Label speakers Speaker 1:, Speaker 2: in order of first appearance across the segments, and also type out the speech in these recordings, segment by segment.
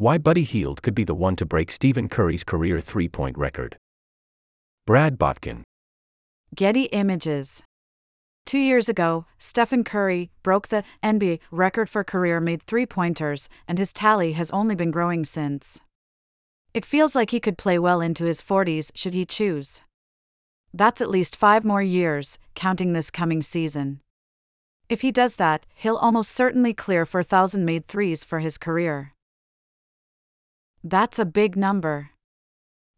Speaker 1: Why Buddy Hield could be the one to break Stephen Curry's career three point record. Brad Botkin.
Speaker 2: Getty Images. Two years ago, Stephen Curry broke the NBA record for career made three pointers, and his tally has only been growing since. It feels like he could play well into his 40s should he choose. That's at least five more years, counting this coming season. If he does that, he'll almost certainly clear 4,000 made threes for his career. That's a big number.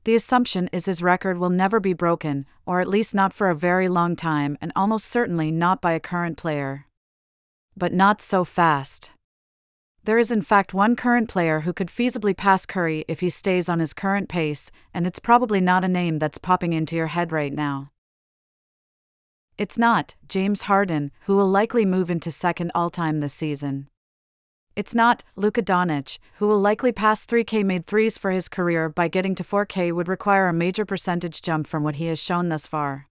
Speaker 2: The assumption is his record will never be broken, or at least not for a very long time, and almost certainly not by a current player. But not so fast. There is, in fact, one current player who could feasibly pass Curry if he stays on his current pace, and it's probably not a name that's popping into your head right now. It's not James Harden, who will likely move into second all time this season. It's not Luka Doncic, who will likely pass 3K made threes for his career by getting to 4K would require a major percentage jump from what he has shown thus far.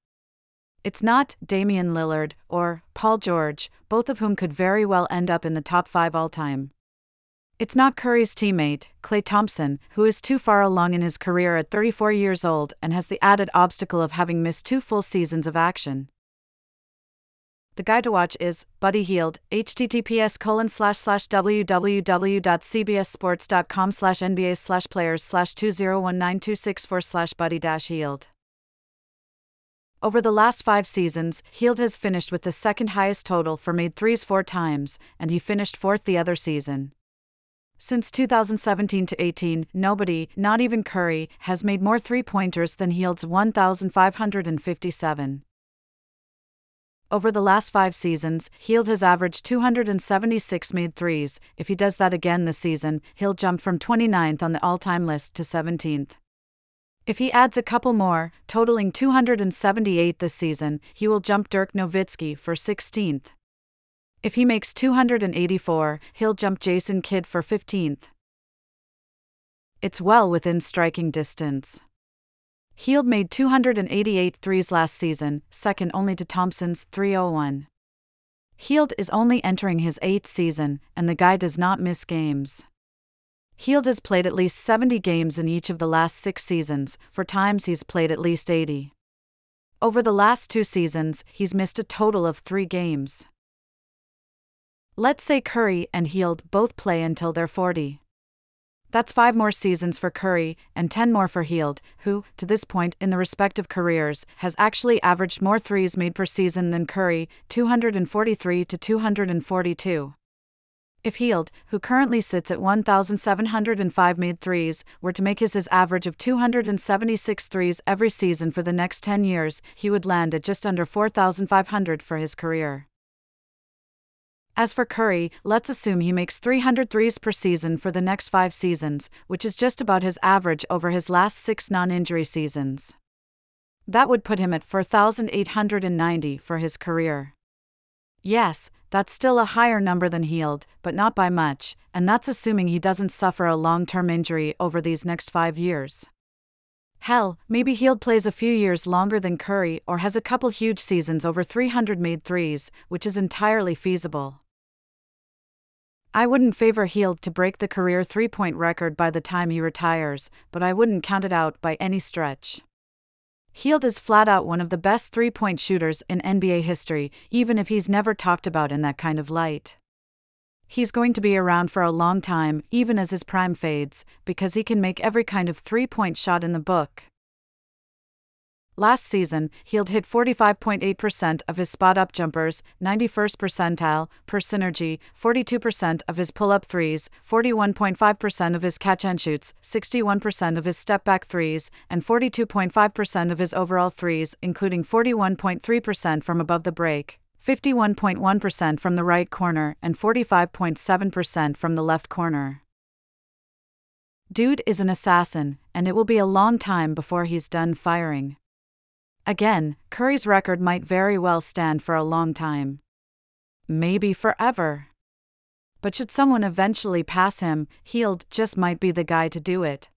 Speaker 2: It's not Damian Lillard or Paul George, both of whom could very well end up in the top 5 all time. It's not Curry's teammate, Klay Thompson, who is too far along in his career at 34 years old and has the added obstacle of having missed two full seasons of action. The guide to watch is Buddy Hield, https colon slash slash www.cbssports.com slash NBA slash players slash 2019264 slash Buddy dash. Over the last five seasons, Hield has finished with the second highest total for made threes four times, and he finished fourth the other season. Since 2017 to 18, nobody, not even Curry, has made more three pointers than Hield's 1,557. Over the last five seasons, Hield has averaged 276 made threes. If he does that again this season, he'll jump from 29th on the all time list to 17th. If he adds a couple more, totaling 278 this season, he will jump Dirk Nowitzki for 16th. If he makes 284, he'll jump Jason Kidd for 15th. It's well within striking distance. Hield made 288 threes last season, second only to Thompson's 301. Hield is only entering his eighth season, and the guy does not miss games. Hield has played at least 70 games in each of the last six seasons, for times he's played at least 80. Over the last two seasons, he's missed a total of three games. Let's say Curry and Hield both play until they're 40. That's five more seasons for Curry and 10 more for Hield, who, to this point in the respective careers, has actually averaged more threes made per season than Curry, 243 to 242. If Hield, who currently sits at 1,705 made threes, were to make his, his average of 276 threes every season for the next 10 years, he would land at just under 4,500 for his career. As for Curry, let's assume he makes 300 threes per season for the next five seasons, which is just about his average over his last six non injury seasons. That would put him at 4,890 for his career. Yes, that's still a higher number than Hield, but not by much, and that's assuming he doesn't suffer a long term injury over these next five years. Hell, maybe Hield plays a few years longer than Curry or has a couple huge seasons over 300 made threes, which is entirely feasible. I wouldn't favor Hield to break the career three point record by the time he retires, but I wouldn't count it out by any stretch. Hield is flat out one of the best three point shooters in NBA history, even if he's never talked about in that kind of light. He's going to be around for a long time, even as his prime fades, because he can make every kind of three point shot in the book. Last season, Hield hit 45.8% of his spot up jumpers, 91st percentile, per synergy, 42% of his pull up threes, 41.5% of his catch and shoots, 61% of his step back threes, and 42.5% of his overall threes, including 41.3% from above the break. 51.1% from the right corner and 45.7% from the left corner. Dude is an assassin, and it will be a long time before he's done firing. Again, Curry's record might very well stand for a long time. Maybe forever. But should someone eventually pass him, Hield just might be the guy to do it.